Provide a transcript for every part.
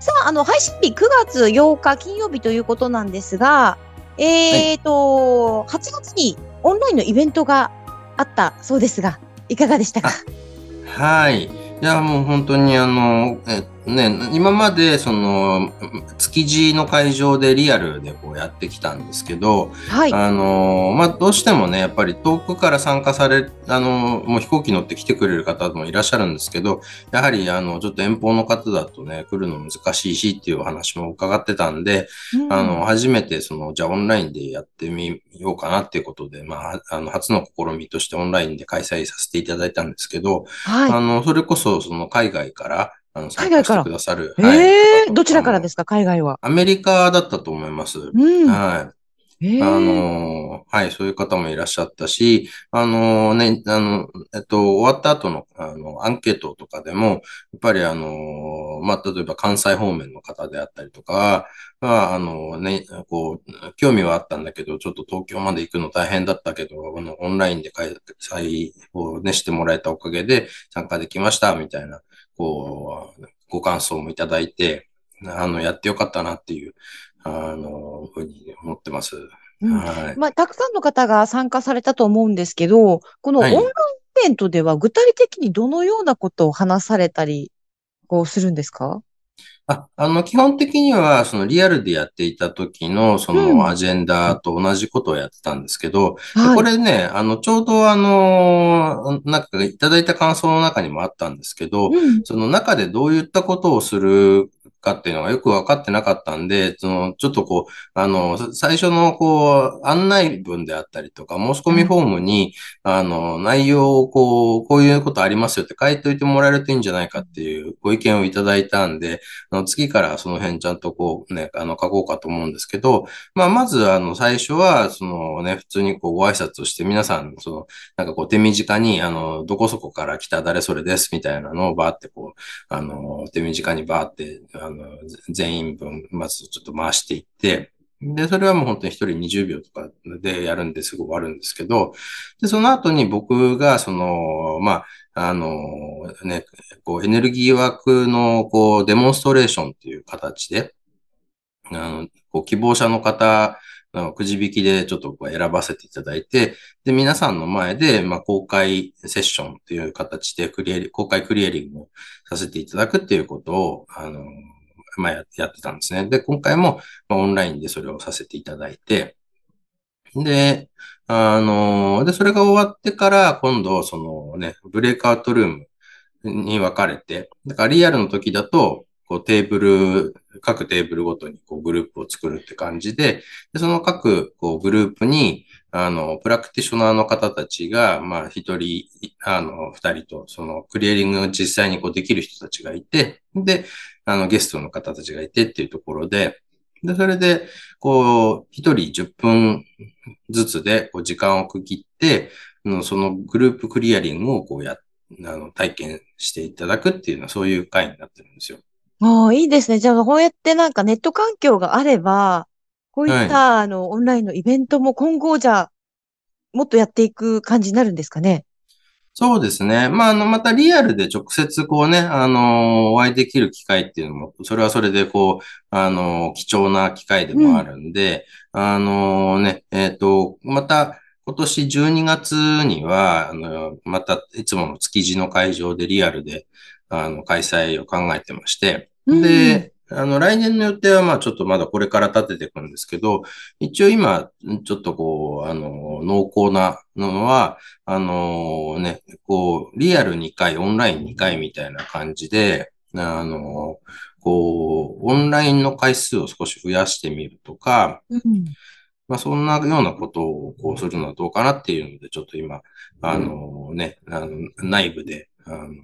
さあ、あの、配信日9月8日金曜日ということなんですが、えーと、8月にオンラインのイベントがあったそうですが、いかがでしたか？はい。いや、もう本当にあの、えね、今までその、築地の会場でリアルでこうやってきたんですけど、はい。あの、まあ、どうしてもね、やっぱり遠くから参加され、あの、もう飛行機乗って来てくれる方もいらっしゃるんですけど、やはりあの、ちょっと遠方の方だとね、来るの難しいしっていうお話も伺ってたんで、うんあの、初めてその、じゃあオンラインでやってみようかなっていうことで、まあ、あの、初の試みとしてオンラインで開催させていただいたんですけど、はい。あの、それこそその海外から、あの、海外からてくださる。えはいえどちらからですか、海外は。アメリカだったと思います。うん。はい。ええあのーはい、そういう方もいらっしゃったし、あのーね、あの、えっと、終わった後の、あの、アンケートとかでも、やっぱりあのーまあ、例えば関西方面の方であったりとか、まあ、あのね、こう、興味はあったんだけど、ちょっと東京まで行くの大変だったけど、あの、オンラインで開催をね、してもらえたおかげで参加できました、みたいな、こう、ご感想もいただいて、あの、やってよかったなっていう、あの、ふうに思ってます。うんはい。まあ、たくさんの方が参加されたと思うんですけど、このオンはいラインイベントでは具体的にどのようなことを話されたり、こうするんですか？あ、あの、基本的には、そのリアルでやっていた時の、そうんのアジェンダと同じことをやってたんですけど、ではい。これね、あの、ちょうどあの、なんかいただいた感想の中にもあったんですけど、うん。その中でどういったことをするかっていうのがよく分かってなかったんで、その、ちょっとこう、あの、最初のこう、案内文であったりとか、申し込みフォームに、あの、内容をこう、こういうことありますよって書いといてもらえるといいんじゃないかっていうご意見をいただいたんで、あの次からその辺ちゃんとこうね、あの、書こうかと思うんですけど、まあ、まずあの、最初は、そのね、普通にこう、ご挨拶をして皆さん、その、なんかこう、手短に、あの、どこそこから来た誰それですみたいなのをバーってこう、あの、手短にバーって、あ、全員分、まずちょっと回していって、で、それはもう本当に一人20秒とかでやるんですぐ終わるんですけど、で、その後に僕が、その、まあ、あの、ね、こう、エネルギー枠の、こう、デモンストレーションっていう形で、あの、こう、希望者の方、のくじ引きでちょっとこう選ばせていただいて、で、皆さんの前で、まあ、公開セッションっていう形でクリエリ、公開クリエリングをさせていただくっていうことを、あの、まあ、やってたんですね。で、今回も、ま、オンラインでそれをさせていただいて、で、あの、で、それが終わってから、今度、そのね、ブレイクアウトルームに分かれて、だからリアルの時だと、こうテーブル、各テーブルごとにこうグループを作るって感じで、でその各こうグループに、あの、プラクティショナーの方たちが、まあ、一人、あの、二人と、その、クリエリングを実際にこうできる人たちがいて、で、あの、ゲストの方たちがいてっていうところで、で、それで、こう、一人10分ずつで、こう、時間を区切って、そのグループクリアリングをこうや、あの、体験していただくっていうのは、そういう会になってるんですよ。ああ、いいですね。じゃあ、こうやってなんかネット環境があれば、こういった、あの、オンラインのイベントも今後じゃあ、もっとやっていく感じになるんですかね？そうですね。まあ、あの、またリアルで直接こうね、あの、お会いできる機会っていうのも、それはそれでこう、あの、貴重な機会でもあるんで、あのね、えっと、また、今年12月には、あの、また、いつもの築地の会場でリアルで、あの、開催を考えてまして、うんで、あの、来年の予定は、まあ、ちょっとまだこれから立てていくんですけど、一応今、ちょっとこう、あの、濃厚なのは、あのね、こう、リアル2回、オンライン2回みたいな感じで、あのこう、オンラインの回数を少し増やしてみるとか、うん。まあ、そんなようなことをこうするのはどうかなっていうので、ちょっと今、あのね、あの内部で、あの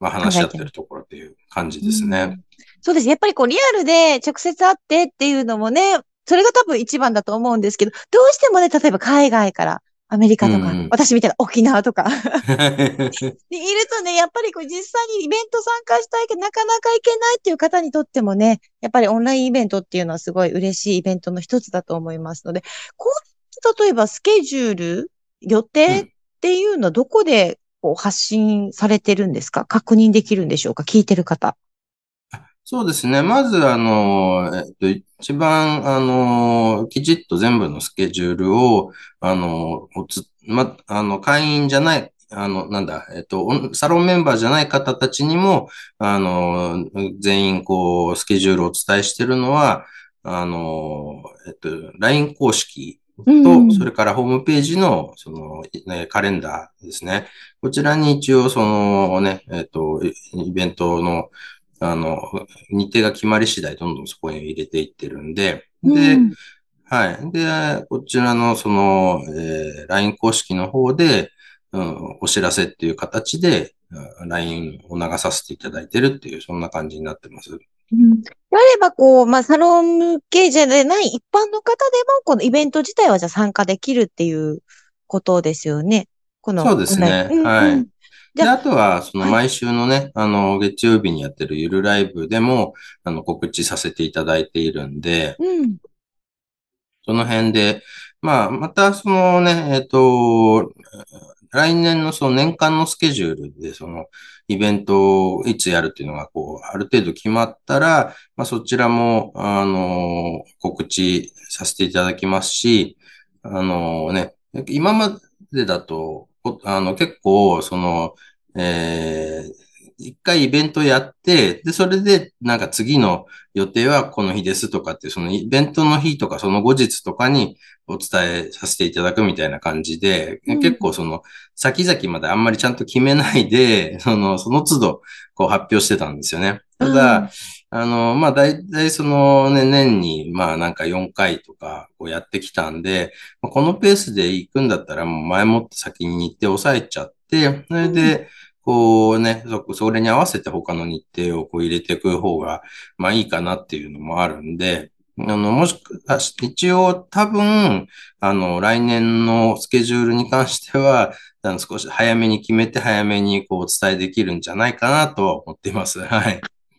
まあ話し合ってるところっていう感じですね。うんそうです。やっぱりこうリアルで直接会ってっていうのもね、それが多分一番だと思うんですけど、どうしてもね、例えば海外からアメリカとか、うんうん私みたいな沖縄とか でいるとね、やっぱりこう実際にイベント参加したいけど、なかなか行けないっていう方にとってもね、やっぱりオンラインイベントっていうのはすごい嬉しいイベントの一つだと思いますので、こう、例えばスケジュール、予定っていうのはどこでこう発信されてるんですか？確認できるんでしょうか？聞いてる方。そうですね。まず、あの、えっと、一番、あの、きちっと全部のスケジュールを、あの、おつ、ま、あの、会員じゃない、あの、なんだ、えっと、サロンメンバーじゃない方たちにも、あの、全員、こう、スケジュールをお伝えしてるのは、あの、えっと、LINE 公式と、それからホームページの、その、ね、カレンダーですね。こちらに一応、そのね、えっと、イイベントの、あの、日程が決まり次第、どんどんそこに入れていってるんで、で、うんはい。で、こちらの、その、えー LINE 公式の方で、うん、お知らせっていう形で、うん LINE を流させていただいてるっていう、そんな感じになってます。うんであれば、こう、まあ、サロン向けじゃない一般の方でも、このイベント自体はじゃあ参加できるっていうことですよね。この。そうですねうんはいうんじで、ゃああとは、そのはい毎週のね、あの、月曜日にやってるゆるライブでも、あの、告知させていただいているんで、うん。その辺で、まあ、また、そのね、えっと、来年のその年間のスケジュールで、そのイベントをいつやるっていうのが、こう、ある程度決まったら、まあ、そちらも、あの、告知させていただきますし、あのね、今までだと、あの、結構、その、えー一回イベントやって、で、それで、なんか次の予定はこの日ですとかって、そのイベントの日とかその後日とかにお伝えさせていただくみたいな感じで、うん。結構その先々まであんまりちゃんと決めないで、その、その都度こう発表してたんですよね。ただ、あの、まあ、大体そのね、年に、まあ、なんか4回とかこうやってきたんで、まあこのペースで行くんだったらもう前もって先に行って抑えちゃって、それで、こうね、そ、それに合わせて他の日程をこう入れていく方が、まあいいかなっていうのもあるんで、あの、もしくは、一応多分、あの、来年のスケジュールに関しては、あの少し早めに決めて早めにこうお伝えできるんじゃないかなとは思っています。はい。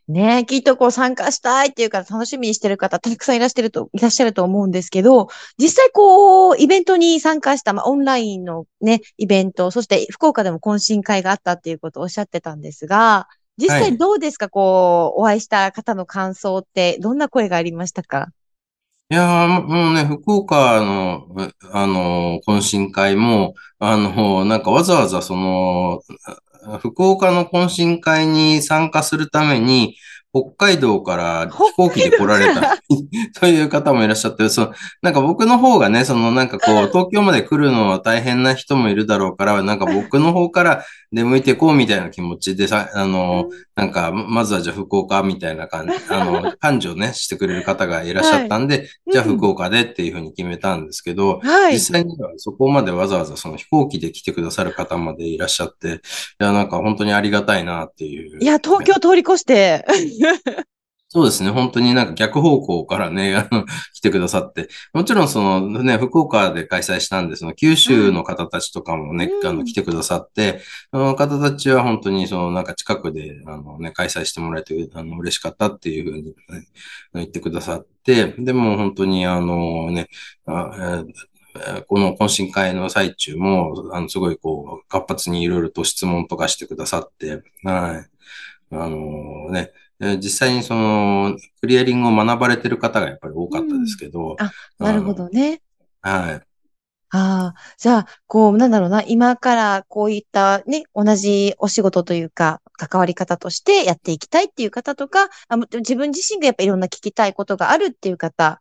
ねきっとこう参加したいっていうか楽しみにしてる方たくさんいらっしゃると、いらっしゃると思うんですけど、実際こう、イベントに参加した、まあ、オンラインのね、イベント、そして福岡でも懇親会があったっていうことをおっしゃってたんですが、実際はい。どうですか、こう、お会いした方の感想って、どんな声がありましたか？いやー、もうね、福岡の、えあの、懇親会も、あの、なんかわざわざその、福岡の懇親会に参加するために、北海道から飛行機で来られたと いう方もいらっしゃって、そう、なんか僕の方がね、そのなんかこう、東京まで来るのは大変な人もいるだろうから、なんか僕の方から出向いてこうみたいな気持ちでさ、あの、なんか、まずはじゃあ福岡みたいな感じ、あの、感情ね、してくれる方がいらっしゃったんで、じゃあ福岡でっていうふうに決めたんですけど、はい。実際にはそこまでわざわざその飛行機で来てくださる方までいらっしゃって、いや、なんか本当にありがたいなっていう。いや、東京通り越して。そうですね。本当になんか逆方向からね、あの、来てくださって。もちろんそのね、福岡で開催したんで、その九州の方たちとかもね、うんあの、来てくださって、その方たちは本当にそのなんか近くで、あのね、開催してもらえて、あの、嬉しかったっていうふうに、ね、言ってくださって、でも本当にあのね、あこの懇親会の最中も、あの、すごいこう、活発にいろいろと質問とかしてくださって、はい。あのね、えー実際にその、クリアリングを学ばれてる方がやっぱり多かったですけど、あ、なるほどね。はい。ああ、じゃあ、こう、なんだろうな、今からこういったね、同じお仕事というか、関わり方としてやっていきたいっていう方とか、あも自分自身がやっぱいろんな聞きたいことがあるっていう方、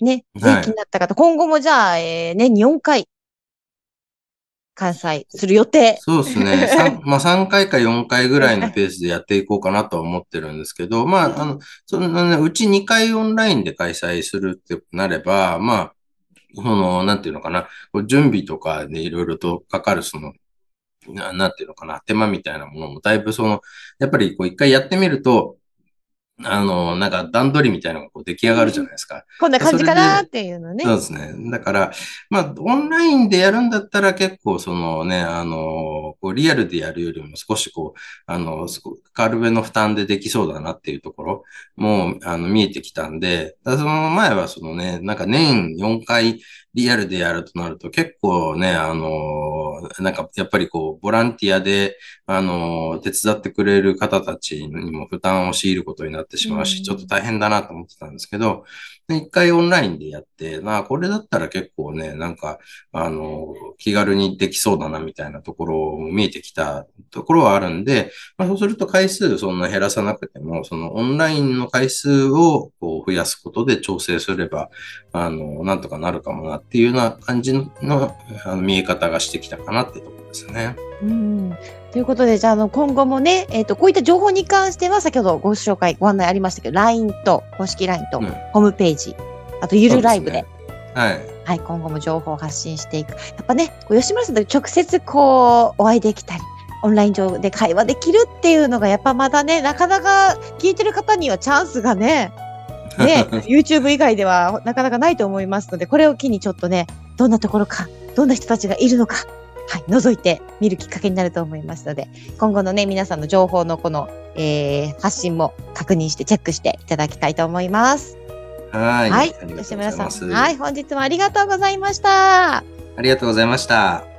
ね、ぜはいひ気になった方、今後もじゃあ、えー、年に4回、開催する予定。そうですね。三まあ3回か4回ぐらいのペースでやっていこうかなとは思ってるんですけど、まあ、あの、そのね、うち2回オンラインで開催するってなれば、まあ、その、なんていうのかな、準備とかでいろいろとかかるその、ななんていうのかな、手間みたいなものもだいぶその、やっぱりこう一回やってみると、あの、なんか段取りみたいなのがこう出来上がるじゃないですか。こんな感じかなっていうのね。そうですね。だから、まあ、オンラインでやるんだったら結構そのね、あの、こうリアルでやるよりも少しこう、あの、軽めの負担でできそうだなっていうところも、あの、見えてきたんで、その前はそのね、なんか年4回リアルでやるとなると結構ね、あの、なんかやっぱりこう、ボランティアで、あの、手伝ってくれる方たちにも負担を強いることになってしまうし、ちょっと大変だなと思ってたんですけど、一回オンラインでやって、まあ、これだったら結構ね、なんか、あの、気軽にできそうだなみたいなところも見えてきたところはあるんで、まあ、そうすると回数そんな減らさなくても、そのオンラインの回数をこう増やすことで調整すれば、あの、なんとかなるかもなっていうような感じのあの見え方がしてきたかなってところですね。うんということで、じゃあ、の、今後もね、えっ、ー、と、こういった情報に関しては、先ほどご紹介、ご案内ありましたけど、LINE と、公式 LINE と、ホームページ、あと、ゆるライブで、ね、はい。はい、今後も情報を発信していく。やっぱね、吉村さんと直接こう、お会いできたり、オンライン上で会話できるっていうのが、やっぱまだね、なかなか聞いてる方にはチャンスがね、ね、YouTube 以外ではなかなかないと思いますので、これを機にちょっとね、どんなところか、どんな人たちがいるのか、はい、覗いてみるきっかけになると思いますので、今後のね、皆さんの情報のこの、えー、発信も確認してチェックしていただきたいと思います。はい。はい。吉村さん。はい。本日もありがとうございました。ありがとうございました。